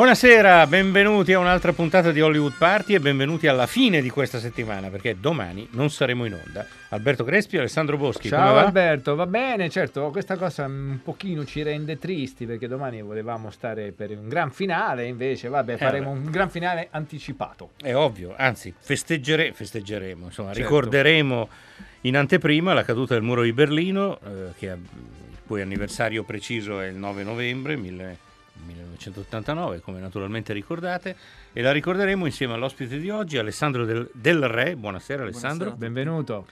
Buonasera, benvenuti a un'altra puntata di Hollywood Party e benvenuti alla fine di questa settimana perché domani non saremo in onda. Alberto Crespi e Alessandro Boschi. Ciao va? Alberto, va bene, certo, questa cosa un pochino ci rende tristi perché domani volevamo stare per un gran finale, invece vabbè, faremo vabbè. un gran finale anticipato. È ovvio, anzi festeggiere- festeggeremo, insomma, Certo. ricorderemo in anteprima la caduta del muro di Berlino, eh, che ha- il cui anniversario preciso è il 9 novembre 1000 1989, come naturalmente ricordate, e la ricorderemo insieme all'ospite di oggi, Alessandro del, del Re. Buonasera Alessandro. Benvenuto.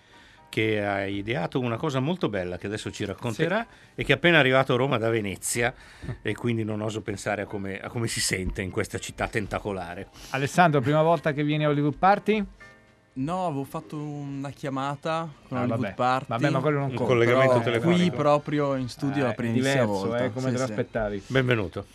che ha ideato una cosa molto bella che adesso ci racconterà e che è appena arrivato a Roma da Venezia e quindi non oso pensare a come, a come si sente in questa città tentacolare. Alessandro, prima volta che vieni a Hollywood Party? No, avevo fatto una chiamata con Ah, Hollywood vabbè. Party. Vabbè, ma quello non Un conta. collegamento Però telefonico. qui proprio in studio Eh, la primissima diverso, volta. eh, come Sì, te lo sì. aspettavi? Benvenuto.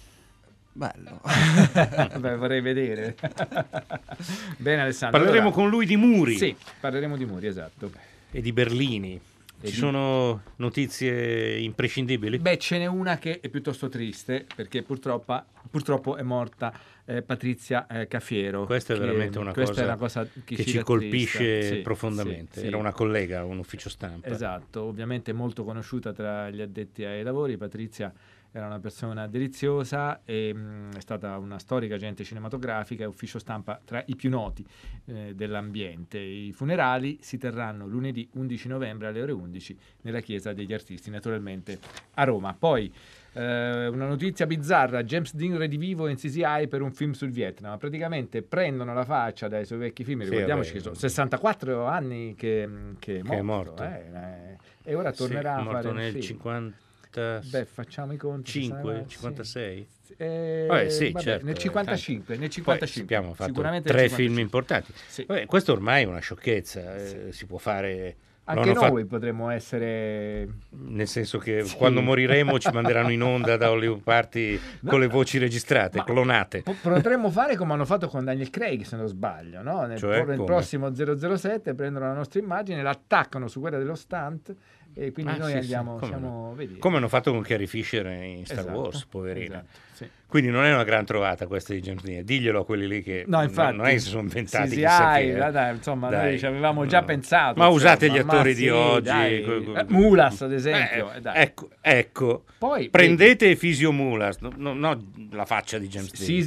Bello. Vabbè, vorrei vedere. Bene Alessandro. Parleremo allora- con lui di muri Sì, parleremo di muri, esatto. e di Berlini. Ci di- sono notizie imprescindibili? Beh, ce n'è una che è piuttosto triste perché purtroppo, purtroppo è morta eh, Patrizia eh, Cafiero. Questa è veramente una cosa è una cosa che, che ci colpisce Sì, profondamente. sì, Era sì. una collega un ufficio stampa. Esatto, ovviamente molto conosciuta tra gli addetti ai lavori. Patrizia era una persona deliziosa e mh, è stata una storica agente cinematografica e ufficio stampa tra i più noti eh, dell'ambiente. I funerali si terranno lunedì 11 novembre alle ore 11 nella Chiesa degli Artisti, naturalmente a Roma. Poi eh, una notizia bizzarra, James Dean redivivo in CCI per un film sul Vietnam. Praticamente prendono la faccia dai suoi vecchi film, Sì, ricordiamoci che sono 64 anni che, che è Che è morto. morto. eh, eh, e ora Sì, tornerà è a morto fare nel film. 55, Beh, facciamo i conti. 5, sì. 56. Eh, Vabbè, sì, vabbè, certo, nel eh, 55, nel Poi 55. sappiamo, ha fatto Sicuramente tre nel film 55. importanti. Sì. Vabbè, questo ormai è una sciocchezza, eh, si può fare... Anche hanno fatto- noi potremmo essere Nel senso che Sì. quando moriremo ci manderanno in onda da Hollywood Party No. con le voci registrate, Ma- clonate. Po- Potremmo fare come hanno fatto con Daniel Craig, se non sbaglio, no? nel, Cioè, nel come? prossimo 007 prendono la nostra immagine, l'attaccano su quella dello stunt e quindi Ah, noi sì, sì, andiamo, come siamo, vedi. Come hanno fatto con Carrie Fisher in Star Esatto, Wars, poverina. esatto, sì. Quindi non è una gran trovata questa di James Dean. Diglielo a quelli lì che No, infatti, non è che si sono inventati sì, chissà sì, che, eh. dai, dai, insomma, Dai. noi ci avevamo già No. pensato. Ma usate insomma, gli attori di sì, oggi. dai. co- Eh, Mulas, ad esempio. Eh, eh, dai. ecco, ecco. Poi Prendete Fisio Mulas, no, no- la faccia di James Dean.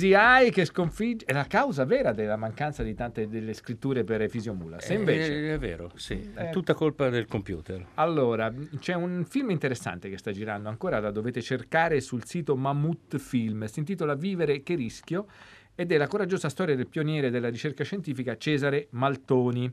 CCI che sconfigge è la causa vera della mancanza di tante delle scritture per Efisio Mulas. E Eh, invece, è vero, sì, è Eh. tutta colpa del computer. allora, c'è un film interessante che sta girando ancora, la dovete cercare sul sito Mammut Film. Si intitola Vivere che rischio ed è la coraggiosa storia del pioniere della ricerca scientifica Cesare Maltoni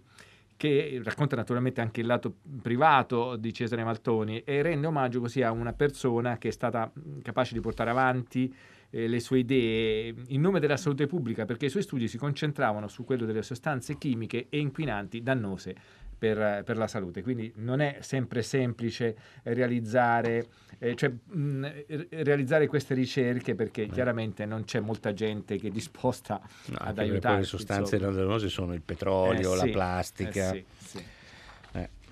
che racconta naturalmente anche il lato privato di Cesare Maltoni e rende omaggio così a una persona che è stata capace di portare avanti eh, le sue idee in nome della salute pubblica perché i suoi studi si concentravano su quello delle sostanze chimiche e inquinanti dannose per, per la salute. Quindi non è sempre semplice realizzare, eh, cioè, mh, re- realizzare queste ricerche perché chiaramente non c'è molta gente che è disposta No, ad aiutare. quelle sostanze dannose sono il petrolio, la plastica. Eh, sì, sì.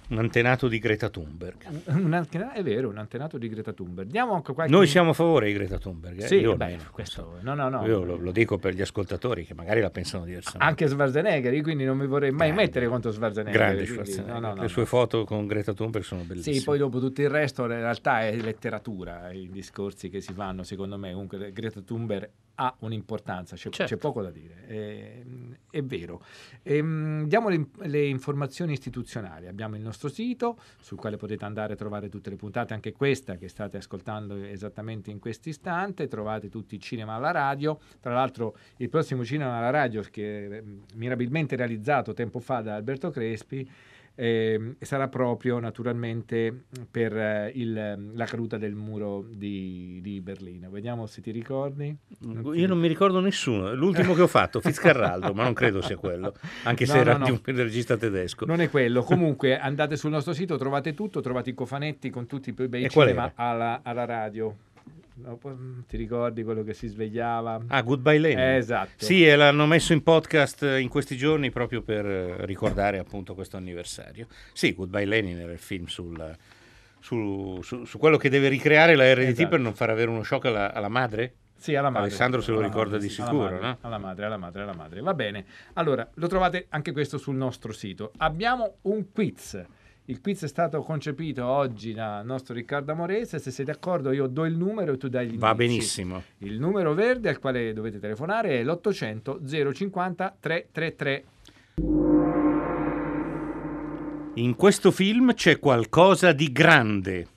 Un antenato di Greta Thunberg. Un- un antena- è vero, un antenato di Greta Thunberg. Diamo anche qualche Noi siamo a favore di Greta Thunberg. eh? Sì, Io beh, questo, no, no, no. Io lo, lo dico per gli ascoltatori che magari la pensano diversamente. Anche Schwarzenegger, io quindi non mi vorrei mai Grande. mettere contro Schwarzenegger. Grande quindi- Schwarzenegger. no, Le sue foto con Greta Thunberg sono bellissime. Sì, poi dopo tutto il resto in realtà è letteratura, i discorsi che si fanno, secondo me. Comunque Greta Thunberg ha un'importanza, c'è, Certo. c'è poco da dire, è, è vero. Ehm, diamo le, le informazioni istituzionali. Abbiamo il nostro sito sul quale potete andare a trovare tutte le puntate, anche questa che state ascoltando esattamente in questo istante. Trovate tutti i cinema alla radio. Tra l'altro, il prossimo cinema alla radio, che è mirabilmente realizzato tempo fa da Alberto Crespi, eh, sarà proprio naturalmente per eh, il- la caduta del muro di, di Berlino. Vediamo se ti ricordi. Io non mi ricordo nessuno. L'ultimo che ho fatto, Fitzcarraldo, ma non credo sia quello, anche se No, era no, di no. un regista tedesco. Non è quello. Comunque andate sul nostro sito, trovate tutto, trovate i cofanetti con tutti i bei cinema alla, alla radio. Mm, ti ricordi quello che si svegliava? Ah, Goodbye Lenin. Eh, esatto. Sì, e l'hanno messo in podcast eh, in questi giorni proprio per eh, ricordare appunto questo anniversario. Sì, Goodbye Lenin era il film sul, su, su- su quello che deve ricreare la RDT Esatto. per non far avere uno shock alla, alla madre. Sì, alla madre. Alessandro se lo Alla ricorda madre, di sì, alla sicuro, madre, no? Alla madre, alla madre, alla madre. Va bene. Allora, lo trovate anche questo sul nostro sito. Abbiamo un quiz. Il quiz è stato concepito oggi dal nostro Riccardo Amorese. Se sei d'accordo, io do il numero e tu dai gli Va benissimo. Il numero verde al quale dovete telefonare è l'800 050 333. In questo film c'è qualcosa di grande.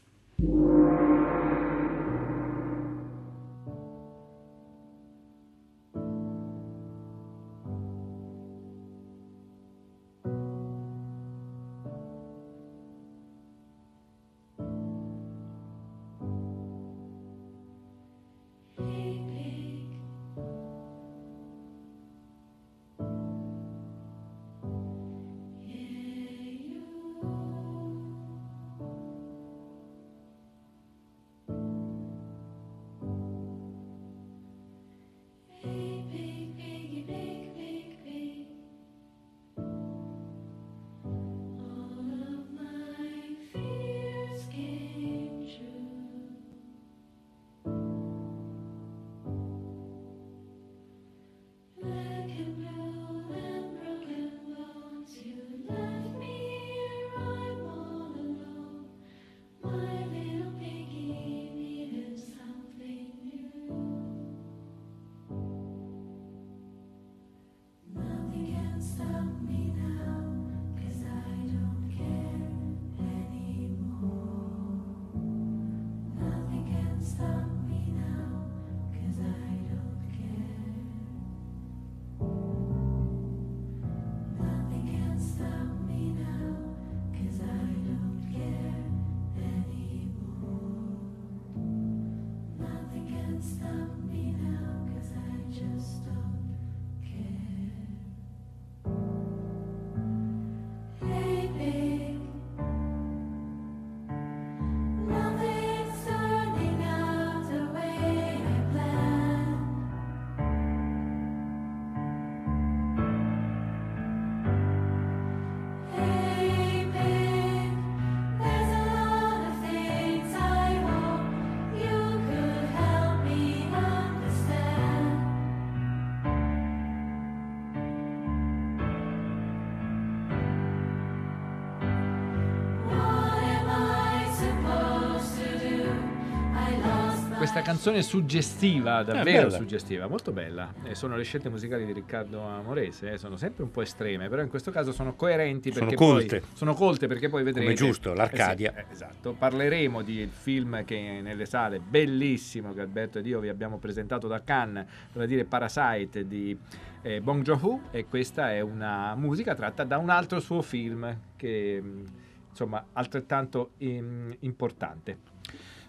Questa canzone suggestiva, davvero Eh, suggestiva, molto bella. E sono le scelte musicali di Riccardo Amorese, eh, sono sempre un po' estreme, però in questo caso sono coerenti Sono perché colte. poi sono colte perché poi vedrete giusto, l'Arcadia. Eh sì, eh, esatto. Parleremo di film che nelle sale bellissimo che Alberto ed io vi abbiamo presentato da Cannes, vale a dire Parasite di eh, Bong Joon-ho e questa è una musica tratta da un altro suo film che mh, insomma altrettanto im- importante.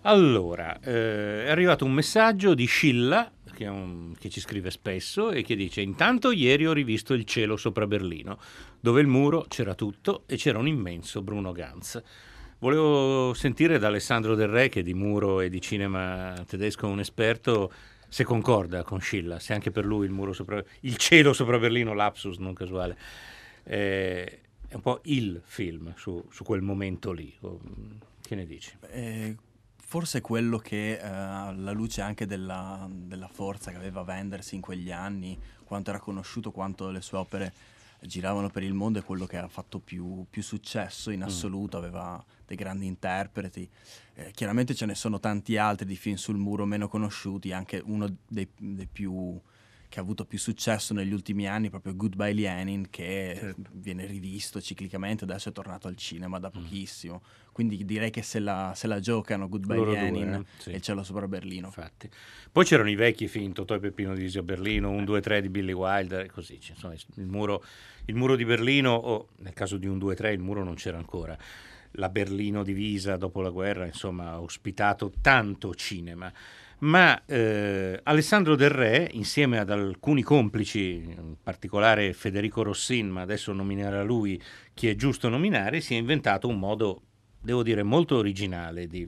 Allora, eh, è arrivato un messaggio di Scilla, che, un- che ci scrive spesso, e che dice: Intanto ieri ho rivisto il cielo sopra Berlino, dove il muro c'era tutto e c'era un immenso Bruno Ganz. Volevo sentire da Alessandro Del Re, che di muro e di cinema tedesco è un esperto, se concorda con Scilla, se anche per lui il, sopra, il cielo sopra Berlino, lapsus non casuale, eh, è un po' il film su, su quel momento lì. Che ne dici? Eh, forse quello che eh, alla luce anche della, della forza che aveva Wenders in quegli anni, quanto era conosciuto, quanto le sue opere giravano per il mondo, è quello che ha fatto più, più successo in assoluto, aveva dei grandi interpreti. Eh, chiaramente ce ne sono tanti altri di film sul muro meno conosciuti, anche uno dei, dei più che ha avuto più successo negli ultimi anni, proprio Goodbye Lenin, che Certo. viene rivisto ciclicamente, adesso è tornato al cinema da pochissimo. Quindi direi che se la, se la giocano Goodbye Loro due, Lenin eh? Sì. e cielo sopra Berlino. Infatti. Poi c'erano i vecchi film, Totò e Peppino di Visio a Berlino, Eh. 1, 2, 3 di Billy Wilder, così. Cioè, insomma, il, muro, il muro di Berlino, o nel caso di 1, 2, 3 il muro non c'era ancora. La Berlino divisa dopo la guerra, insomma, ha ospitato tanto cinema. Ma eh, Alessandro Del Re, insieme ad alcuni complici, in particolare Federico Rossin, ma adesso nominerà lui chi è giusto nominare, si è inventato un modo, devo dire, molto originale di,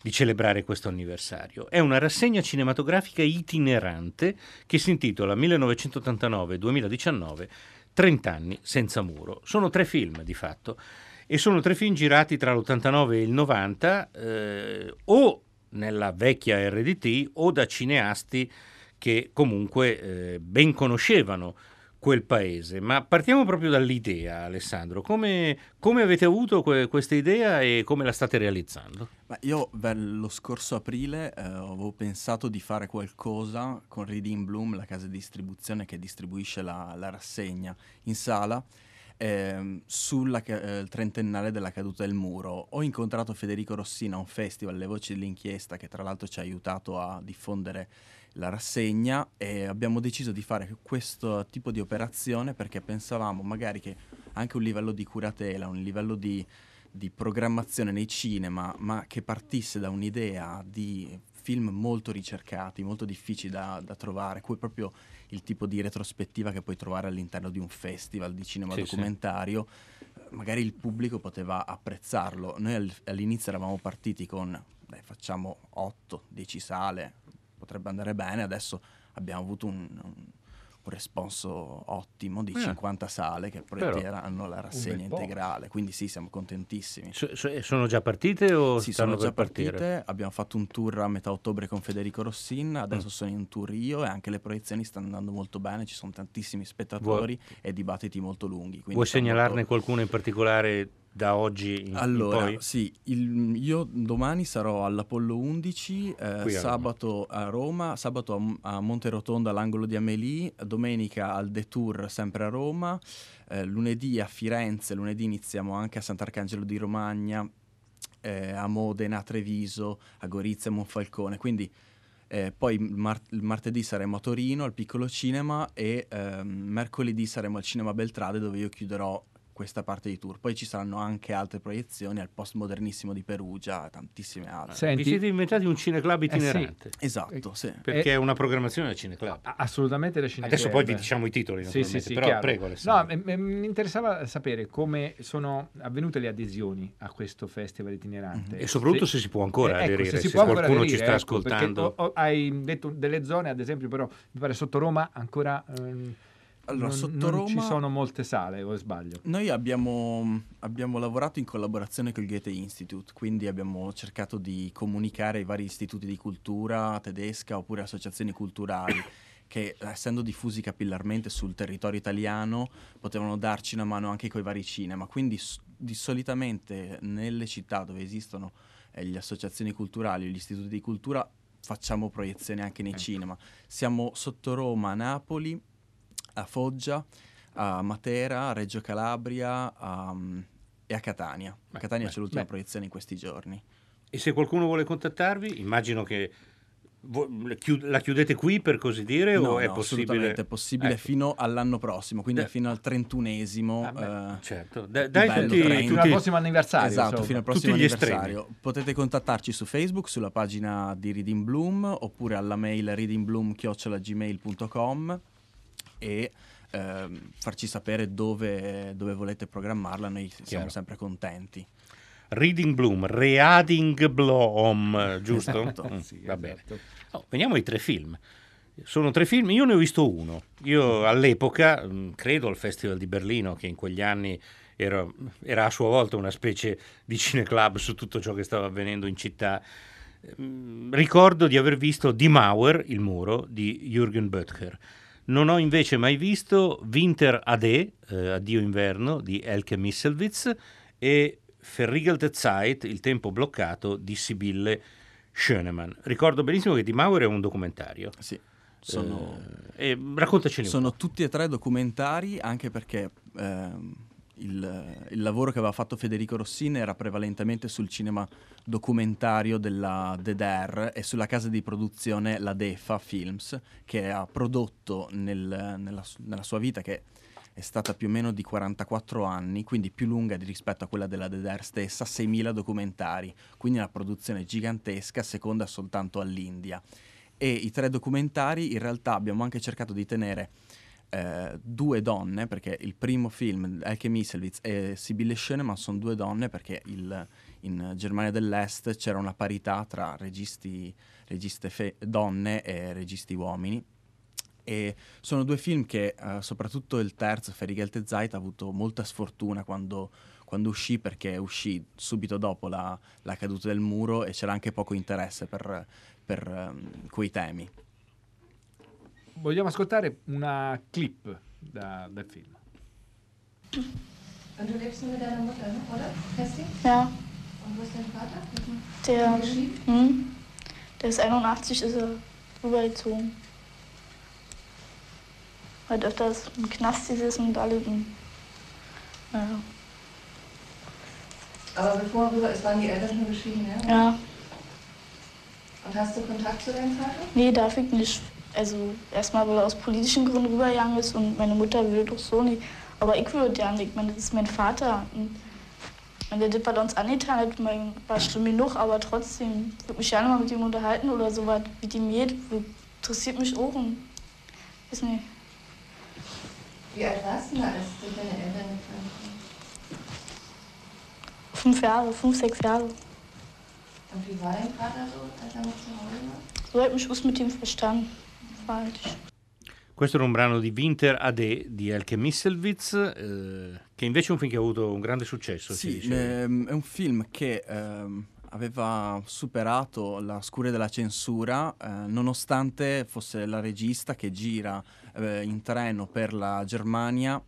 di celebrare questo anniversario. È una rassegna cinematografica itinerante che si intitola 1989-2019 30 anni senza muro. Sono tre film di fatto e sono tre film girati tra l'89 e il 90 eh, o nella vecchia RDT o da cineasti che comunque eh, ben conoscevano quel paese. Ma partiamo proprio dall'idea, Alessandro. Come, come avete avuto que- questa idea e come la state realizzando? Ma io lo scorso aprile eh, avevo pensato di fare qualcosa con Reading Bloom, la casa di distribuzione che distribuisce la, la rassegna in sala. Eh, sul eh, trentennale della caduta del muro. Ho incontrato Federico Rossina a un festival, Le Voci dell'Inchiesta, che tra l'altro ci ha aiutato a diffondere la rassegna e abbiamo deciso di fare questo tipo di operazione perché pensavamo magari che anche un livello di curatela, un livello di, di programmazione nei cinema, ma che partisse da un'idea di film molto ricercati, molto difficili da, da trovare, cui proprio il tipo di retrospettiva che puoi trovare all'interno di un festival di cinema sì, documentario, sì. magari il pubblico poteva apprezzarlo. Noi all'inizio eravamo partiti con, dai, facciamo 8-10 sale, potrebbe andare bene, adesso abbiamo avuto un, un, un responso ottimo di eh. 50 sale che proietteranno la rassegna integrale, quindi sì, siamo contentissimi. So, so, sono già partite o sì, sono già partite? Partire? Abbiamo fatto un tour a metà ottobre con Federico Rossin, adesso mm. sono in tour io e anche le proiezioni stanno andando molto bene, ci sono tantissimi spettatori Vuoi... e dibattiti molto lunghi. Vuoi segnalarne molto... qualcuno in particolare da oggi in, allora, in sì, il, io domani sarò all'Apollo 11, eh, sabato a Roma, sabato a, a Monterotondo all'angolo di Amelie, domenica al Detour sempre a Roma, eh, lunedì a Firenze, lunedì iniziamo anche a Sant'Arcangelo di Romagna, eh, a Modena, a Treviso, a Gorizia, a Monfalcone, quindi eh, poi il, martedì saremo a Torino al piccolo cinema e ehm, mercoledì saremo al cinema Beltrade dove io chiuderò questa parte di tour. Poi ci saranno anche altre proiezioni al postmodernissimo di Perugia, tantissime altre. Senti, Vi siete inventati un cineclub itinerante. Eh sì. Esatto, sì. Perché è una programmazione del cineclub. Assolutamente da cineclub. Adesso poi vi diciamo i titoli, sì, sì, sì, però chiaro. prego Alessandro. No, mi interessava sapere come sono avvenute le adesioni a questo festival itinerante. Mm-hmm. E soprattutto se, se si può ancora eh, ecco, aderire, se, se qualcuno aderire, ci sta ecco, ascoltando. O, o, hai detto delle zone, ad esempio, però mi pare sotto Roma ancora... Ehm, allora, non, sotto non Roma ci sono molte sale, o sbaglio? Noi abbiamo, abbiamo, lavorato in collaborazione con il Goethe Institute, quindi abbiamo cercato di comunicare ai vari istituti di cultura tedesca oppure associazioni culturali che essendo diffusi capillarmente sul territorio italiano potevano darci una mano anche con i vari cinema. Quindi di solitamente nelle città dove esistono eh, le associazioni culturali o gli istituti di cultura facciamo proiezioni anche nei ecco. cinema. Siamo sotto Roma, Napoli a Foggia, a Matera, a Reggio Calabria a, um, e a Catania. Beh, a Catania beh, c'è l'ultima beh. proiezione in questi giorni. E se qualcuno vuole contattarvi, immagino che la chiudete qui per così dire no, o è no, possibile? Assolutamente, è possibile ecco. fino all'anno prossimo, quindi da, fino al 31esimo. Ah, eh, certo, da, dai tutti, tutti, fino al prossimo anniversario. Esatto, insomma. fino al prossimo anniversario. Estremi. Potete contattarci su Facebook, sulla pagina di Reading Bloom oppure alla mail readingbloom.gmail.com e ehm, farci sapere dove, dove, volete programmarla, noi siamo Chiaro. sempre contenti. Reading Bloom, Reading Bloom, giusto? Esatto. Mm, sì, va bene. Oh, veniamo ai tre film. Sono tre film, io ne ho visto uno. Io all'epoca, mm, credo al Festival di Berlino, che in quegli anni era, era a sua volta una specie di cineclub su tutto ciò che stava avvenendo in città, mm, ricordo di aver visto Die Mauer, il muro, di Jürgen Böttcher non ho invece mai visto Winter Ade, eh, Addio inverno, di Elke Misselwitz e Verriegelte Zeit, Il tempo bloccato, di Sibille Schönemann. Ricordo benissimo che Di Mauer è un documentario. Sì. Sono, eh, raccontaceli Sono tutti e tre documentari, anche perché ehm, il, il, lavoro che aveva fatto Federico Rossini era prevalentemente sul cinema documentario della DDR e sulla casa di produzione La Defa Films, che ha prodotto nel, nella, nella, sua vita, che è stata più o meno di 44 anni, quindi più lunga rispetto a quella della DDR stessa, 6.000 documentari, quindi una produzione gigantesca, seconda soltanto all'India. E i tre documentari in realtà abbiamo anche cercato di tenere eh, due donne, perché il primo film, Elke Misselwitz e Sibylle Schönemann, sono due donne perché il, in Germania dell'Est c'era una parità tra registi, registe fe- donne e registi uomini. E sono due film che, eh, soprattutto il terzo, Ferigelte Zeit, ha avuto molta sfortuna quando, quando uscì, perché uscì subito dopo la, la, caduta del muro e c'era anche poco interesse per, per um, quei temi. Vogliamo ascoltare una clip da, dal film. Und du lebst nur mit deiner Mutter, ne? oder? Festi? Ja. Und wo ist dein Vater? Der, hm, der ist 81, ist er rübergezogen. Hat öfters im Knast gesessen und alle. Naja. Aber bevor er rüber ist, waren die Eltern schon geschieden, ja? Ja. Und hast du Kontakt zu deinem Vater? Nee, darf ich nicht. Also erstmal, weil er aus politischen Gründen rübergegangen ist und meine Mutter will doch so nicht. Aber ich würde ja nicht. Ich meine, das ist mein Vater. Und wenn der Dipper uns angetan hat, war schlimm genug, aber trotzdem würde mich gerne mal mit ihm unterhalten oder so was, wie die geht. Interessiert mich auch und weiß nicht. Wie alt warst du da, als dich deine Eltern getrennt haben? Fünf Jahre, fünf, sechs Jahre. Und wie war dein Vater so, als er noch zu Hause war? So hat mich aus mit ihm verstanden. Halt. Questo era un brano di Winter Ade di Elke Misselwitz, eh, che invece è un film che ha avuto un grande successo. Sì, ehm, è un film che ehm, aveva superato la scure della censura, eh, nonostante fosse la regista che gira eh, in treno per la Germania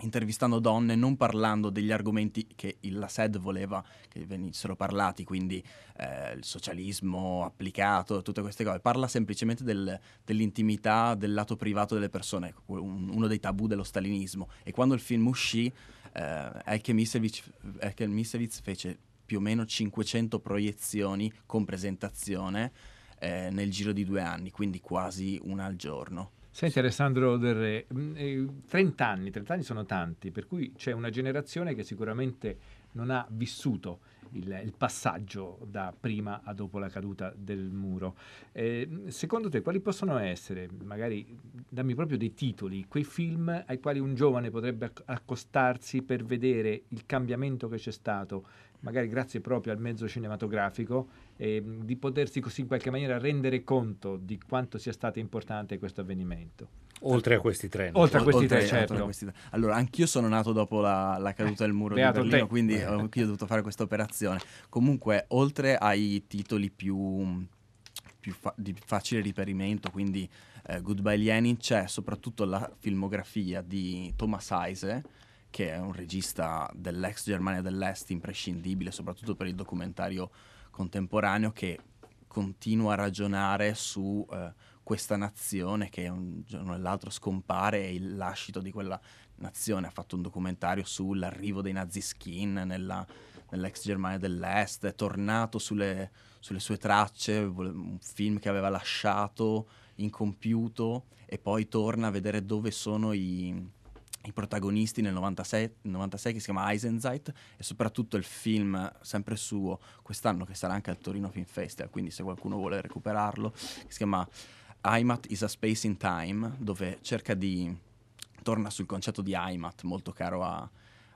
intervistando donne, non parlando degli argomenti che la SED voleva che venissero parlati, quindi eh, il socialismo applicato, tutte queste cose. Parla semplicemente del, dell'intimità, del lato privato delle persone, un, uno dei tabù dello stalinismo. E quando il film uscì, eh, Elke Misevich fece più o meno 500 proiezioni con presentazione eh, nel giro di due anni, quindi quasi una al giorno. Senti Alessandro Del Re, 30 anni, 30 anni sono tanti, per cui c'è una generazione che sicuramente non ha vissuto il, il passaggio da prima a dopo la caduta del muro. Eh, secondo te quali possono essere, magari dammi proprio dei titoli, quei film ai quali un giovane potrebbe accostarsi per vedere il cambiamento che c'è stato magari grazie proprio al mezzo cinematografico, eh, di potersi così in qualche maniera rendere conto di quanto sia stato importante questo avvenimento. Oltre a questi tre. Oltre a questi tre, certo. Questi tre. Allora, anch'io sono nato dopo la, la caduta del muro Beato di Berlino, te. quindi ho, anch'io ho dovuto fare questa operazione. Comunque, oltre ai titoli più, più fa- di facile riperimento, quindi eh, Goodbye Lenin, c'è soprattutto la filmografia di Thomas Heise, che è un regista dell'ex Germania dell'Est imprescindibile, soprattutto per il documentario contemporaneo, che continua a ragionare su eh, questa nazione che un giorno o l'altro scompare e il lascito di quella nazione. Ha fatto un documentario sull'arrivo dei nazi skin nella, nell'ex Germania dell'Est, è tornato sulle, sulle sue tracce, un film che aveva lasciato incompiuto e poi torna a vedere dove sono i i protagonisti nel 96, 96, che si chiama Eisenzeit e soprattutto il film sempre suo quest'anno che sarà anche al Torino Film Festival quindi se qualcuno vuole recuperarlo che si chiama Heimat is a Space in Time dove cerca di torna sul concetto di Heimat molto caro a,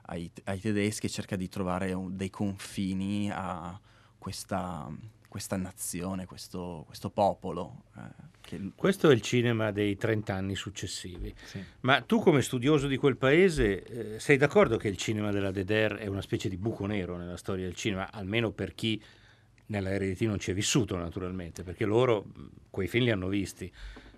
ai, ai, tedeschi e cerca di trovare un, dei confini a questa questa nazione, questo, questo popolo. Eh. Questo è il cinema dei 30 anni successivi. Sì. Ma tu come studioso di quel paese eh, sei d'accordo che il cinema della DDR è una specie di buco nero nella storia del cinema, almeno per chi nella RDT non ci è vissuto naturalmente, perché loro quei film li hanno visti,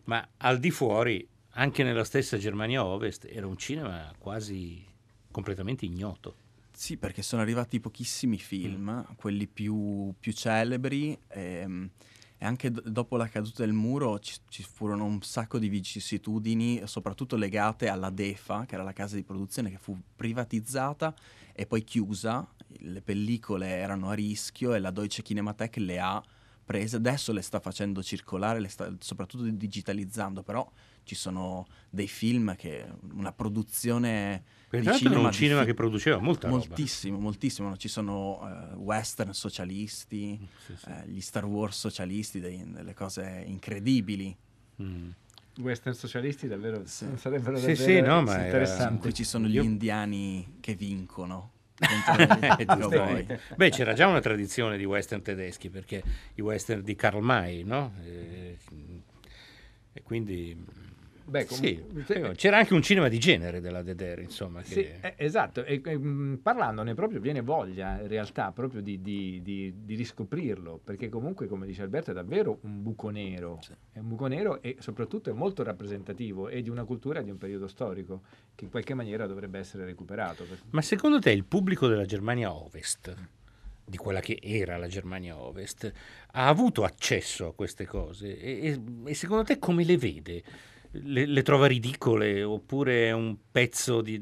ma al di fuori, anche nella stessa Germania Ovest, era un cinema quasi completamente ignoto. Sì, perché sono arrivati pochissimi film, mm. quelli più, più celebri, e, ehm, e anche d- dopo la caduta del muro ci, ci, furono un sacco di vicissitudini, soprattutto legate alla DEFA, che era la casa di produzione che fu privatizzata e poi chiusa. Le pellicole erano a rischio e la Deutsche Kinemathek le ha prese, adesso le sta facendo circolare, le sta soprattutto digitalizzando, però ci sono dei film che una produzione per di cinema, un cinema fi- che produceva molta moltissimo, roba. moltissimo, ci sono uh, western socialisti, mm, sì, sì. Uh, gli Star Wars socialisti, dei, delle cose incredibili. Mm. Western socialisti davvero sì. sarebbero davvero sì, sì, no, interessanti. Poi ci sono gli Io... indiani che vincono. Beh, c'era già una tradizione di western tedeschi, perché i western di Karl May, no? E, e quindi... Beh, sì, comunque- c'era anche un cinema di genere della DDR, insomma. Che... Sì, eh, esatto, e, e, mh, parlandone proprio viene voglia in realtà proprio di, di- di- di riscoprirlo, perché comunque come dice Alberto è davvero un buco nero, è un buco nero e soprattutto è molto rappresentativo e di una cultura di un periodo storico che in qualche maniera dovrebbe essere recuperato. Per- Ma secondo te il pubblico della Germania Ovest, di quella che era la Germania Ovest, ha avuto accesso a queste cose? E- e secondo te come le vede? Le, le trova ridicole oppure è un pezzo di-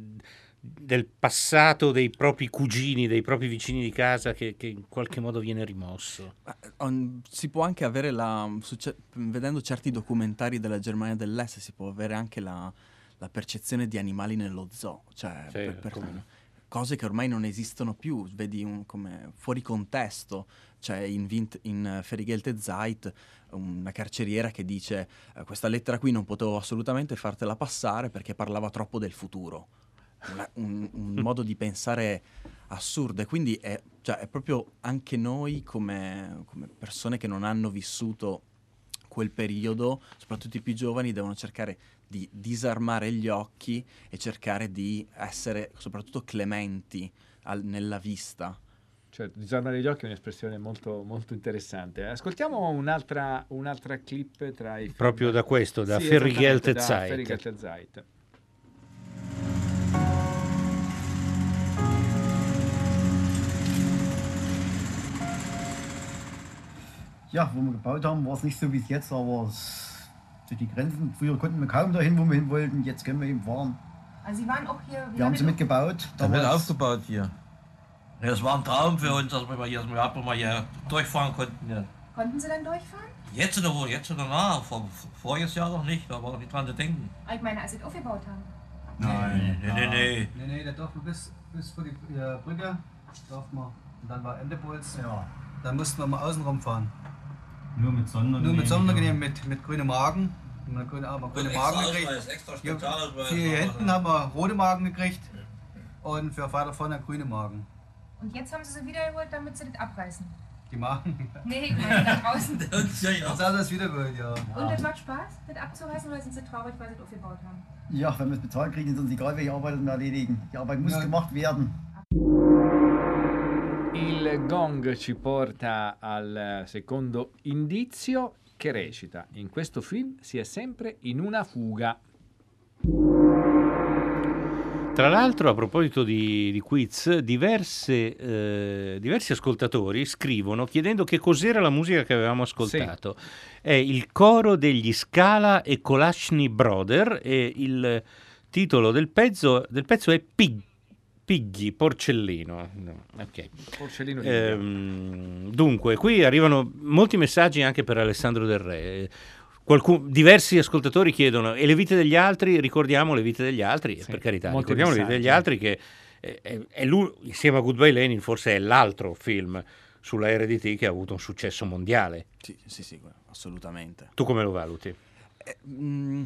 del passato dei propri cugini, dei propri vicini di casa che, che in qualche modo viene rimosso? Si può anche avere la. su ce- vedendo certi documentari della Germania dell'Est, si può avere anche la, la percezione di animali nello zoo, cioè Sì, per- per- cose che ormai non esistono più, vedi un- come fuori contesto. C'è in, Vint- in Ferigelte Zeit una carceriera che dice "Eh, questa lettera qui non potevo assolutamente fartela passare perché parlava troppo del futuro. Una- un, un modo di pensare assurdo e quindi è, cioè, è proprio anche noi come, come persone che non hanno vissuto quel periodo, soprattutto i più giovani, devono cercare di disarmare gli occhi e cercare di essere soprattutto clementi al- nella vista. Certo, disarmare gli occhi è un'espressione molto, molto interessante. Ascoltiamo un'altra, un'altra clip tra i film. Proprio da questo, da Sì, da Zeit. Ja, wo wir gebaut haben, war es nicht so wie es jetzt, aber es, durch die Grenzen, früher konnten wir kaum dahin, wo wir hin wollten, jetzt können wir eben fahren. Also Sie waren auch hier. Wir haben sie mitgebaut. Da wird aufgebaut hier. Das war ein Traum für uns, dass wir mal hier, dass wir mal hier durchfahren konnten. Ja. Konnten Sie dann durchfahren? Jetzt oder wo? Jetzt oder nach? Vor, voriges Jahr noch nicht, da war noch nicht dran zu denken. Ah, Ich meine, als Sie es aufgebaut haben. Nein, nee, nee, nee. Nee, nee, da durften wir bis, bis vor die äh, Brücke, durften wir. Und dann war Endepuls. Ja. Dann mussten wir mal außenrum fahren. Nur mit Sonne. Nur mit Sondergenehmigung, mit, mit grünem Magen. Haben wir grüne, haben wir grüne Magen gekriegt. Extra Hier, hier hinten haben wir rote Magen gekriegt. Und für weiter vorne grüne Magen. Und jetzt haben Sie sie wiedergeholt, damit Sie das abreißen. Die Magen. Nee, ich meine da draußen. Ja, ja. Jetzt haben sie es wieder geholt, ja. Und das macht Spaß, das abzureißen, oder sind Sie traurig, weil Sie das aufgebaut haben? Ja, wenn wir es bezahlt kriegen, ist uns egal, welche Arbeit wir erledigen. Die Arbeit muss Ja. gemacht werden. Il gong ci porta al secondo indizio che recita in questo film si è sempre in una fuga. Tra l'altro, a proposito di, di quiz, diverse, eh, diversi ascoltatori scrivono chiedendo che cos'era la musica che avevamo ascoltato. È il coro degli Scala e Kolashny Brother e il titolo del pezzo, del pezzo è Pig, Piggy, Porcellino. No, ok. Porcellino di Ehm, dunque, qui arrivano molti messaggi anche per Alessandro Del Re. Qualcun- diversi ascoltatori chiedono e le vite degli altri, ricordiamo le vite degli altri, Sì, per carità, ricordiamo le vite degli messaggi. altri che è, è- è lui, insieme a Goodbye Lenin, forse è l'altro film sulla RDT che ha avuto un successo mondiale. Sì, sì, sì, assolutamente. Tu come lo valuti? Eh, mm,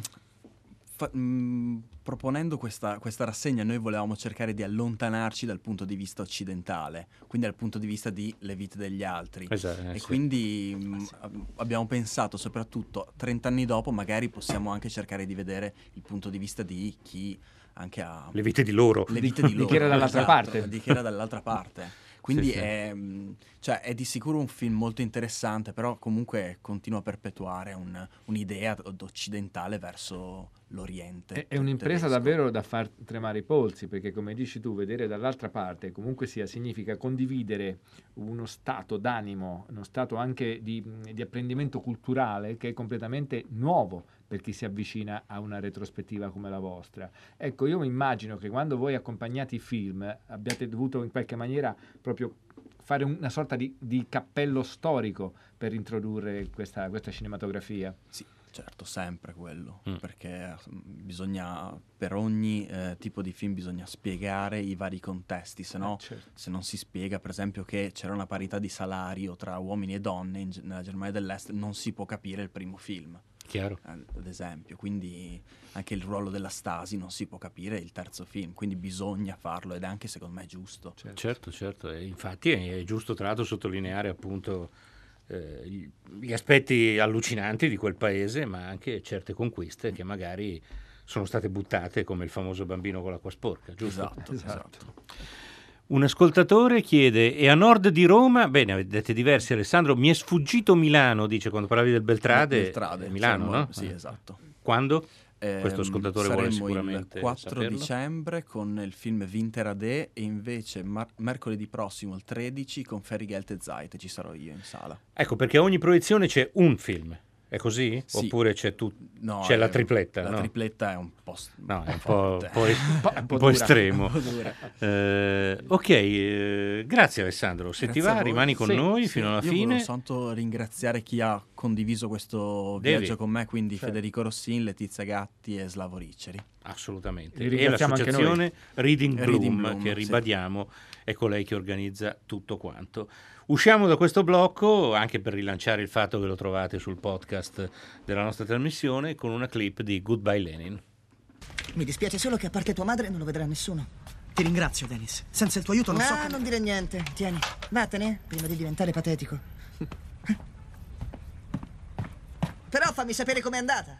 fa- mm, proponendo questa, questa rassegna noi volevamo cercare di allontanarci dal punto di vista occidentale, quindi dal punto di vista di Le vite degli altri. Esatto, e sì. quindi mm, ab- abbiamo pensato, soprattutto 30 anni dopo, magari possiamo anche cercare di vedere il punto di vista di chi anche ha... Le vite di loro. Le vite Di di loro. chi era dall'altra esatto, parte. Di chi era dall'altra parte. Quindi Sì, sì. È, mm, cioè, è di sicuro un film molto interessante, però comunque continua a perpetuare un- un'idea d- occidentale verso l'Oriente. È, è un'impresa tedesco. davvero da far tremare i polsi, perché come dici tu, vedere dall'altra parte comunque sia significa condividere uno stato d'animo, uno stato anche di, di apprendimento culturale che è completamente nuovo per chi si avvicina a una retrospettiva come la vostra. Ecco, io mi immagino che quando voi accompagnate i film abbiate dovuto in qualche maniera proprio fare una sorta di, di cappello storico per introdurre questa, questa cinematografia. Sì, certo, sempre quello, Mm. perché mm, bisogna, per ogni eh, tipo di film bisogna spiegare i vari contesti, se no Eh, certo. se non si spiega, per esempio, che c'era una parità di salario tra uomini e donne in nella Germania dell'Est, non si può capire il primo film. Chiaro. eh, ad esempio. Quindi anche il ruolo della Stasi non si può capire il terzo film, quindi bisogna farlo ed è anche secondo me giusto. Certo, certo, e infatti è, è giusto tra l'altro sottolineare appunto eh, gli, aspetti allucinanti di quel paese, ma anche certe conquiste che magari sono state buttate come il famoso bambino con l'acqua sporca, giusto? Esatto, esatto. Un ascoltatore chiede, e a nord di Roma, bene, avete diversi Alessandro, mi è sfuggito Milano, dice quando parlavi del Beltrade, Beltrade, eh, Milano, siamo- no? sì, esatto. Ehm, Questo ascoltatore vuole sicuramente il 4 saperlo. dicembre con il film Winterade e invece mar- mercoledì prossimo, il 13, con Ferry e Zeit, ci sarò io in sala. Ecco, perché a ogni proiezione c'è un film, è così? Sì. Oppure c'è, tu- No, c'è la eh, tripletta? La no? tripletta è un po', s- No, è un po', po' es- Un po' dura. estremo. Un po' dura. Eh, ok, eh, grazie Alessandro. Se ti Grazie a va, rimani con Sì, noi sì. fino alla Io fine. volevo soltanto ringraziare chi ha condiviso questo Devi. viaggio con me, quindi Certo. Federico Rossin, Letizia Gatti e Slavo Ricceri. Assolutamente. E l'associazione Reading Bloom, Reading Bloom, che sì. È colei che organizza tutto quanto. Usciamo da questo blocco, anche per rilanciare il fatto che lo trovate sul podcast della nostra trasmissione, con una clip di Goodbye Lenin. Mi dispiace solo che a parte tua madre non lo vedrà nessuno. Ti ringrazio, Dennis. Senza il tuo aiuto non No, so. che- non dire niente. Tieni, vattene prima di diventare patetico. Però fammi sapere com'è andata.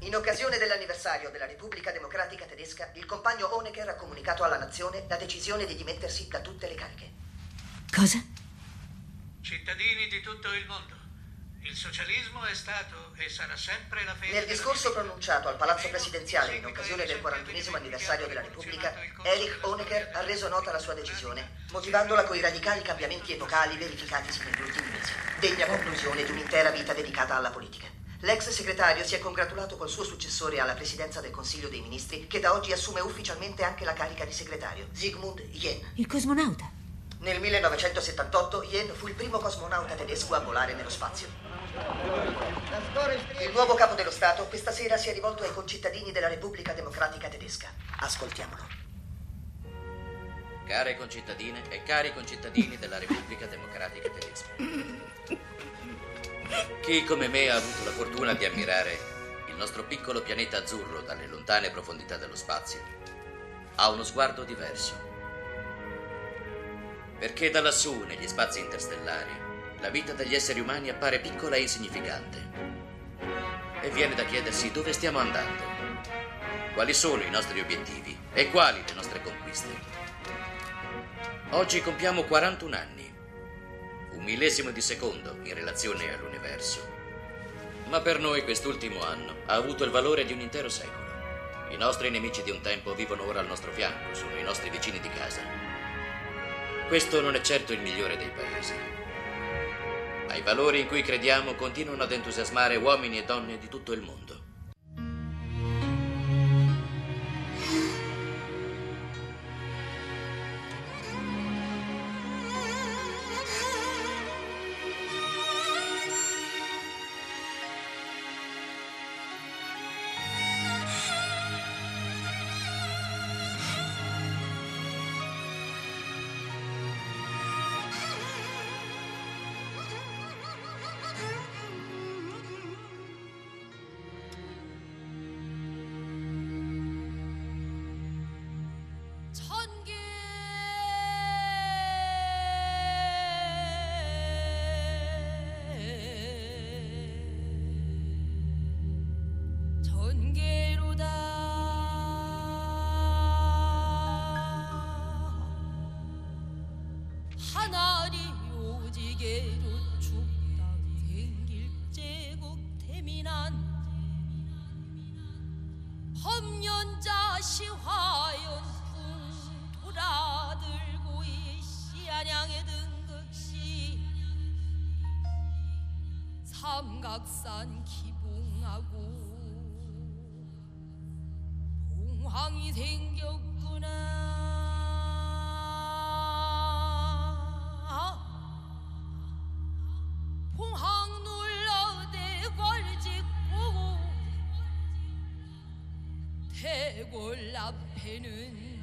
In occasione dell'anniversario della Repubblica Democratica Tedesca, il compagno Honecker ha comunicato alla nazione la decisione di dimettersi da tutte le cariche. Cosa? Cittadini di tutto il mondo, il socialismo è stato e sarà sempre la fede Nel della discorso pronunciato al Palazzo Presidenziale in occasione del 41 anniversario della Repubblica, Erich Honecker ha reso nota la sua decisione, motivandola con i radicali cambiamenti epocali verificatisi negli ultimi mesi, degna conclusione di un'intera vita dedicata alla politica. L'ex segretario si è congratulato col suo successore alla presidenza del Consiglio dei Ministri, che da oggi assume ufficialmente anche la carica di segretario, Sigmund Jähn. Il cosmonauta. Nel 1978 Jähn fu il primo cosmonauta tedesco a volare nello spazio. Il nuovo capo dello Stato questa sera si è rivolto ai concittadini della Repubblica Democratica Tedesca. Ascoltiamolo. Care concittadine e cari concittadini della Repubblica Democratica Tedesca. Chi come me ha avuto la fortuna di ammirare il nostro piccolo pianeta azzurro dalle lontane profondità dello spazio ha uno sguardo diverso. Perché da lassù, negli spazi interstellari, la vita degli esseri umani appare piccola e insignificante. E viene da chiedersi dove stiamo andando, quali sono i nostri obiettivi e quali le nostre conquiste. Oggi compiamo 41 anni, un millesimo di secondo in relazione all'universo. Ma per noi quest'ultimo anno ha avuto il valore di un intero secolo. I nostri nemici di un tempo vivono ora al nostro fianco, sono i nostri vicini di casa. Questo non è certo il migliore dei paesi. Ma i valori in cui crediamo continuano ad entusiasmare uomini e donne di tutto il mondo. 삼각산 기붕하고 봉황이 생겼구나. 봉황 눌러 대궐 짓고 대궐 앞에는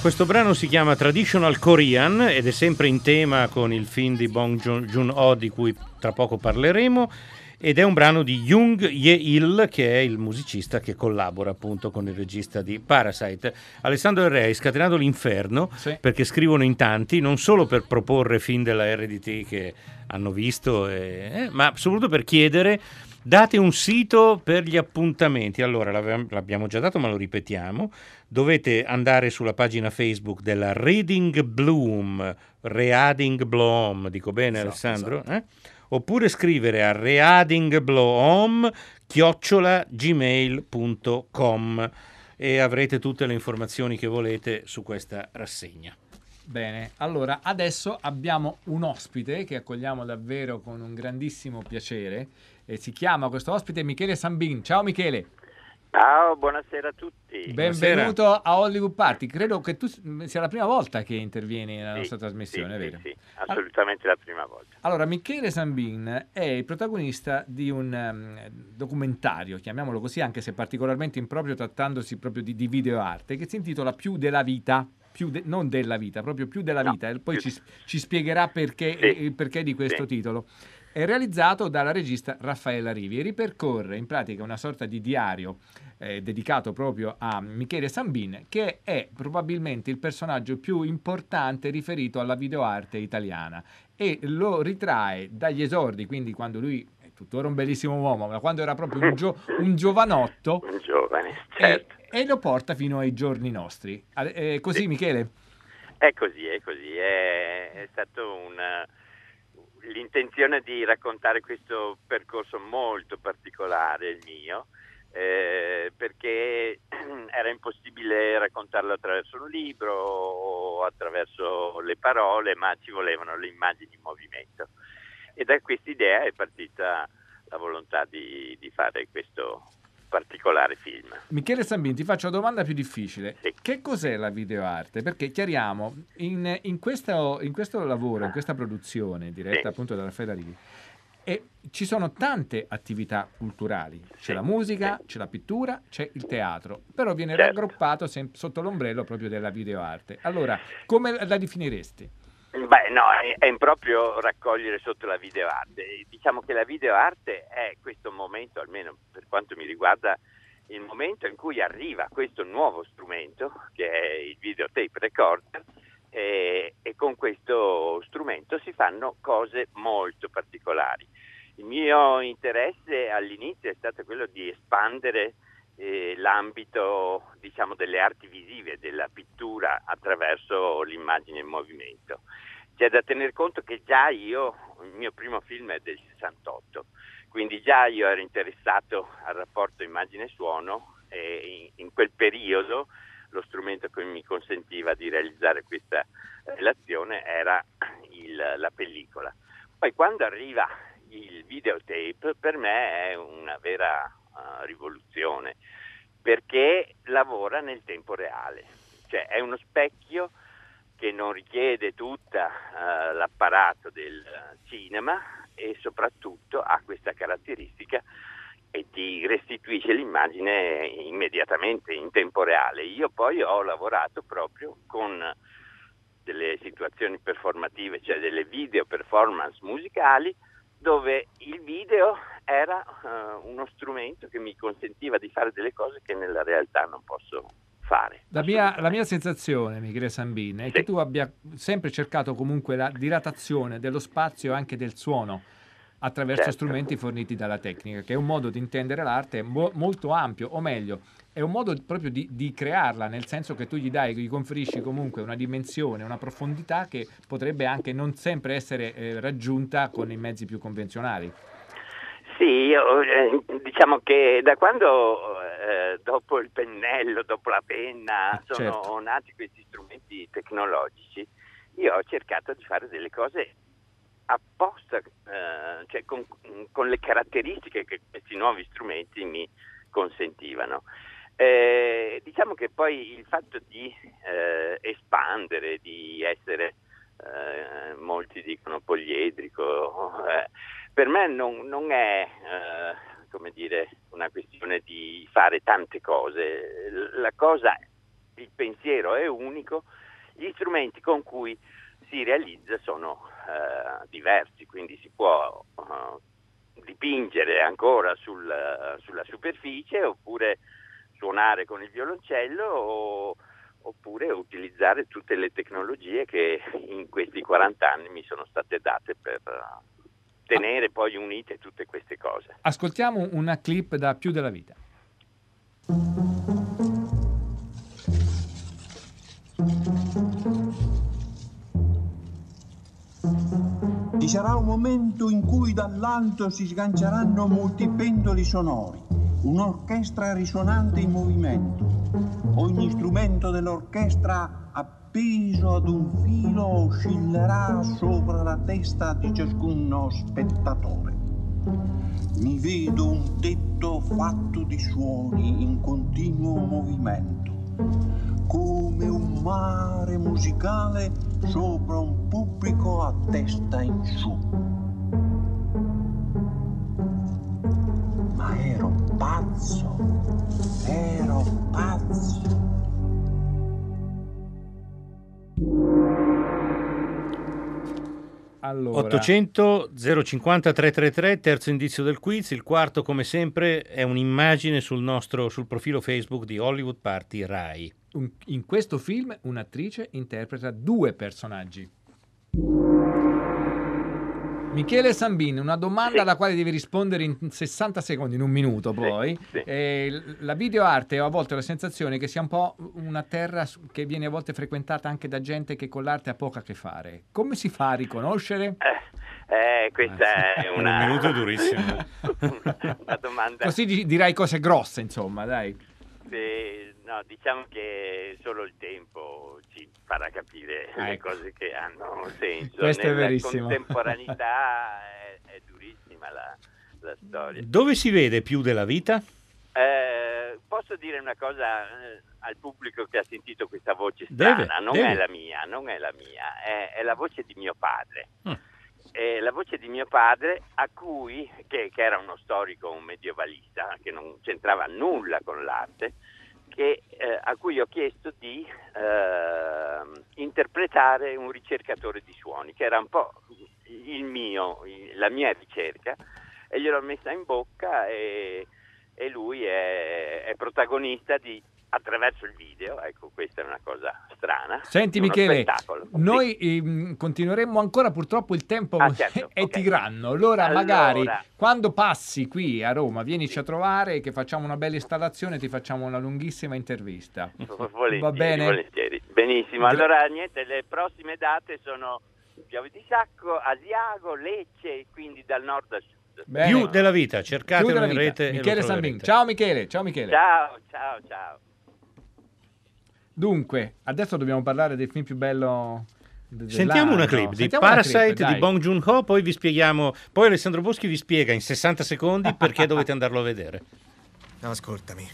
questo brano si chiama Traditional Korean ed è sempre in tema con il film di Bong Joon-ho di cui tra poco parleremo ed è un brano di Jung Ye-il che è il musicista che collabora appunto con il regista di Parasite. Alessandro Re ha scatenato l'inferno Sì. perché scrivono in tanti non solo per proporre film della RDT che hanno visto e- eh, ma soprattutto per chiedere Date un sito per gli appuntamenti. Allora, l'abbiamo già dato, ma lo ripetiamo. Dovete andare sulla pagina Facebook della Reading Bloom, Reading Bloom, dico bene Esatto, Alessandro? Eh? Oppure scrivere a readingbloom chiocciola gmail.com e avrete tutte le informazioni che volete su questa rassegna. Bene, allora adesso abbiamo un ospite che accogliamo davvero con un grandissimo piacere. E si chiama questo ospite Michele Sambin. Ciao Michele, Ciao, buonasera a tutti. benvenuto a Hollywood Party. Credo che tu sia la prima volta che intervieni nella Sì, nostra trasmissione, sì, vero? Sì, sì, assolutamente la prima volta. Allora, Michele Sambin è il protagonista di un ehm, documentario, chiamiamolo così, anche se particolarmente improprio, trattandosi proprio di, di videoarte, che si intitola Più della vita. Più de- non della vita, proprio più della No, vita. E poi ci, ci spiegherà perché, Sì, il perché di questo sì. titolo. È realizzato dalla regista Raffaella Rivi e ripercorre in pratica una sorta di diario eh, dedicato proprio a Michele Sambin, che è probabilmente il personaggio più importante riferito alla videoarte italiana e lo ritrae dagli esordi, quindi quando lui è tuttora un bellissimo uomo, ma quando era proprio un, gio- un giovanotto, Un giovane, e, certo. e lo porta fino ai giorni nostri. Eh, così Michele? È così, è così. È, è stato una- l'intenzione di raccontare questo percorso molto particolare, il mio, eh, perché era impossibile raccontarlo attraverso un libro o attraverso le parole, ma ci volevano le immagini in movimento. E da questa idea è partita la volontà di, di fare questo particolare film. Michele Sambin, ti faccio la domanda più difficile. Che cos'è la videoarte? Perché chiariamo, in, in questo, in questo lavoro, in questa produzione diretta Sì. appunto da Raffaele Rivi, e ci sono tante attività culturali. C'è la musica, c'è la pittura, c'è il teatro, però viene Certo. raggruppato sem- sotto l'ombrello proprio della videoarte. Allora, come la definiresti? Beh, no, è, è proprio raccogliere sotto la videoarte. Diciamo che la videoarte è questo momento, almeno per quanto mi riguarda, il momento in cui arriva questo nuovo strumento, che è il videotape recorder, e, e con questo strumento si fanno cose molto particolari. Il mio interesse all'inizio è stato quello di espandere eh, l'ambito diciamo, delle arti visive, della pittura attraverso l'immagine in movimento. C'è da tener conto che già io, il mio primo film è del 68, quindi già io ero interessato al rapporto immagine-suono e in, quel periodo lo strumento che mi consentiva di realizzare questa relazione era il- la pellicola. Poi quando arriva il videotape per me è una vera eh, rivoluzione perché lavora nel tempo reale, cioè è uno specchio che non richiede tutta eh, l'apparato del cinema e soprattutto ha questa caratteristica e ti restituisce l'immagine immediatamente in tempo reale. Io poi ho lavorato proprio con delle situazioni performative, cioè delle video performance musicali dove il video era eh, uno strumento che mi consentiva di fare delle cose che nella realtà non posso fare. La mia, la mia sensazione, Michele Sambin, è che tu abbia sempre cercato comunque la dilatazione dello spazio e anche del suono attraverso Certo. strumenti forniti dalla tecnica, che è un modo di intendere l'arte mo- molto ampio, o meglio, è un modo proprio di, di crearla, nel senso che tu gli dai, gli conferisci comunque una dimensione, una profondità che potrebbe anche non sempre essere eh, raggiunta con i mezzi più convenzionali. Sì, io, eh, diciamo che da quando eh, dopo il pennello, dopo la penna, sono certo. nati questi strumenti tecnologici, io ho cercato di fare delle cose apposta, eh, cioè con, con le caratteristiche che questi nuovi strumenti mi consentivano. Eh, diciamo che poi il fatto di eh, espandere, di essere, eh, molti dicono poliedrico, eh, per me non, non è eh, come dire, una questione di fare tante cose. La cosa il pensiero è unico, gli strumenti con cui si realizza sono eh, diversi, quindi si può eh, dipingere ancora sul, sulla superficie oppure suonare con il violoncello o, oppure utilizzare tutte le tecnologie che in questi 40 anni mi sono state date per tenere poi unite tutte queste cose. Ascoltiamo una clip da Più della vita. Ci sarà un momento in cui dall'alto si sganceranno molti pendoli sonori, un'orchestra risonante in movimento. Ogni strumento dell'orchestra appeso ad un filo oscillerà sopra la testa di ciascuno spettatore. Mi vedo un tetto fatto di suoni in continuo movimento, come un mare musicale sopra un pubblico a testa in su. Ma ero pazzo, ero pazzo. Allora, 800 050 333, terzo indizio del quiz. Il quarto, come sempre, è un'immagine sul nostro sul profilo Facebook di Hollywood Party Rai. in questo film un'attrice interpreta due personaggi. Michele Sambin, una domanda alla quale devi rispondere in 60 secondi, in un minuto poi. Eh, l- la videoarte ho a volte la sensazione che sia un po' una terra che viene a volte frequentata anche da gente che con l'arte ha poco a che fare. Come si fa a riconoscere? Eh, questa è una, Un minuto è durissimo. una domanda. Così di- dirai cose grosse, insomma, dai. Sì, no, diciamo che solo il tempo ci farà capire le Ecco. cose che hanno senso. Questo è Nella verissimo. contemporaneità è, è durissima la, la storia. Dove si vede più della vita? Eh, posso dire una cosa eh, al pubblico che ha sentito questa voce Deve, strana? non deve. è la mia, non è la mia, è, è la voce di mio padre. Mm. È la voce di mio padre a cui, che, che era uno storico, un medievalista, che non c'entrava nulla con l'arte, che, eh, a cui ho chiesto di eh, interpretare un ricercatore di suoni, che era un po' il mio, la mia ricerca, e gliel'ho messa in bocca e, e lui è, è protagonista di attraverso il video, ecco questa è una cosa strana. Senti Michele, noi ehm, continueremo ancora, purtroppo il tempo Ah, certo, è ok. tiranno, allora, Allora. magari quando passi qui a Roma vienici a trovare che facciamo una bella installazione e ti facciamo una lunghissima intervista. Volentieri, Va bene? volentieri. Benissimo, allora niente, le prossime date sono Piave di Sacco, Asiago, Lecce, quindi dal nord al sud. Bene. Più della vita, cercatelo della in rete. e Michele. Sambin. Ciao Michele, ciao Michele. Ciao, ciao, ciao. Dunque, adesso dobbiamo parlare del film più bello Sentiamo una clip di Sentiamo Parasite clip, di. Bong Joon-ho, poi vi spieghiamo, poi Alessandro Boschi vi spiega in 60 secondi perché dovete andarlo a vedere. Ascoltami.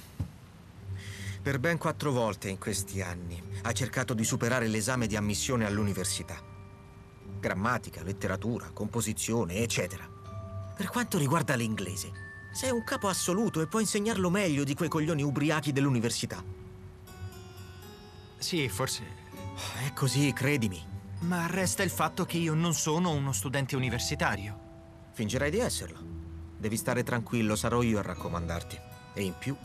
Per ben quattro volte in questi anni ha cercato di superare l'esame di ammissione all'università. Grammatica, letteratura, composizione, eccetera. Per quanto riguarda l'inglese, sei un capo assoluto e puoi insegnarlo meglio di quei coglioni ubriachi dell'università. Sì, forse. È così, credimi. Ma resta il fatto che io non sono uno studente universitario. Fingerai di esserlo. Devi stare tranquillo, sarò io a raccomandarti. E in più...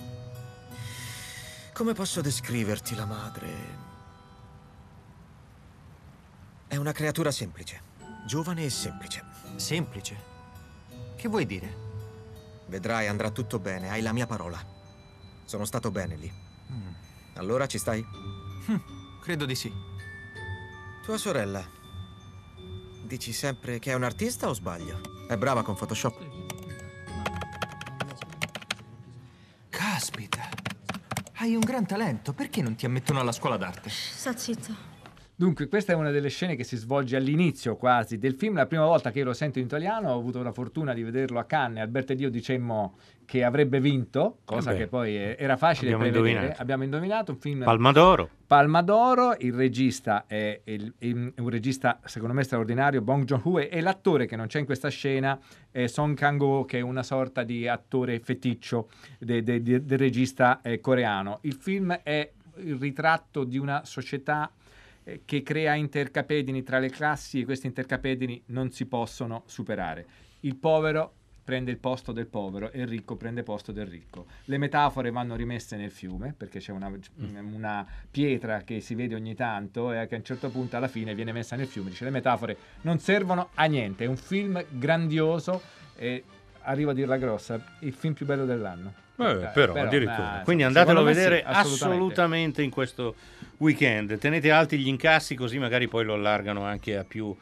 Come posso descriverti la madre? È una creatura semplice, giovane e semplice. Semplice? Che vuoi dire? Vedrai, andrà tutto bene, hai la mia parola. Sono stato bene lì. Mm. Allora ci stai? Credo di sì. Tua sorella. Dici sempre che è un artista o sbaglio? È brava con Photoshop. Caspita. Hai un gran talento, perché non ti ammettono alla scuola d'arte? Sta zitto. Dunque, questa è una delle scene che si svolge all'inizio quasi del film. La prima volta che io lo sento in italiano ho avuto la fortuna di vederlo a Cannes. Alberto ed io dicemmo che avrebbe vinto, cosa Vabbè. che poi eh, era facile Abbiamo prevedere. indovinato. Abbiamo indovinato un film Palma d'Oro. Palma d'Oro, il regista è, il- è un regista secondo me straordinario, Bong Joon-ho, e l'attore che non c'è in questa scena è Song Kang-ho, che è una sorta di attore feticcio de- de- de- del regista eh, coreano. Il film è il ritratto di una società eh, che crea intercapedini tra le classi e questi intercapedini non si possono superare. Il povero prende il posto del povero e il ricco prende il posto del ricco. Le metafore vanno rimesse nel fiume perché c'è una, una pietra che si vede ogni tanto e che a un certo punto alla fine viene messa nel fiume. Dice le metafore non servono a niente, è un film grandioso e arrivo a dirla grossa, il film più bello dell'anno. Eh, Eh, però, però, addirittura. Quindi andatelo a me sì, vedere assolutamente. assolutamente in questo weekend. Tenete alti gli incassi così magari poi lo allargano anche a più,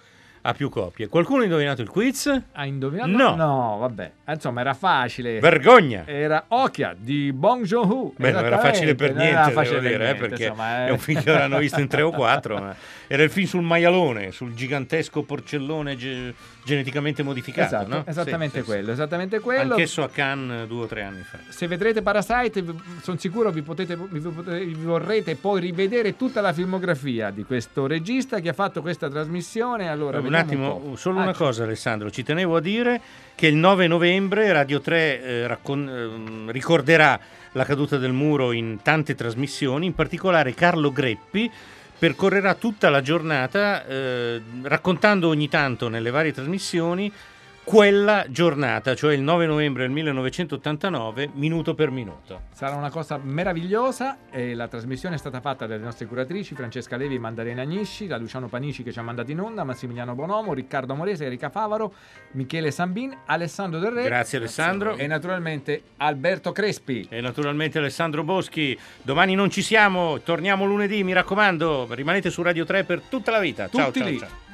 a più coppie. Qualcuno ha indovinato il quiz? Ha indovinato? No. No, vabbè. Eh, Insomma, era facile. Vergogna! Era Okia di Bong Joon-ho. Beh, non era facile per niente, era devo facile per dire, eh, niente, perché insomma, è eh. un film che avranno visto in tre o quattro. ma era il film sul maialone, sul gigantesco porcellone ge- geneticamente modificato. Esatto, no? esattamente Sì, quello, sì. esattamente quello. Anch'esso a Cannes due o tre anni fa. Se vedrete Parasite, sono sicuro vi, potete, vi, potete- vi vorrete poi rivedere tutta la filmografia di questo regista che ha fatto questa trasmissione. Allora, un attimo, po'. solo Ah, una cosa Alessandro, ci tenevo a dire che il 9 novembre Radio 3 eh, raccon- ehm, ricorderà la caduta del muro in tante trasmissioni, in particolare Carlo Greppi percorrerà tutta la giornata eh, raccontando ogni tanto nelle varie trasmissioni quella giornata, cioè il 9 novembre del 1989, minuto per minuto. Sarà una cosa meravigliosa e la trasmissione è stata fatta dalle nostre curatrici Francesca Levi Mandarena Agnisci, da Luciano Panici che ci ha mandato in onda, Massimiliano Bonomo, Riccardo Amorese, Erika Favaro, Michele Sambin, Alessandro Del Re Grazie Alessandro. e naturalmente Alberto Crespi. E naturalmente Alessandro Boschi. Domani non ci siamo, torniamo lunedì, mi raccomando, rimanete su Radio 3 per tutta la vita. Ciao, Tutti ciao, lì. ciao.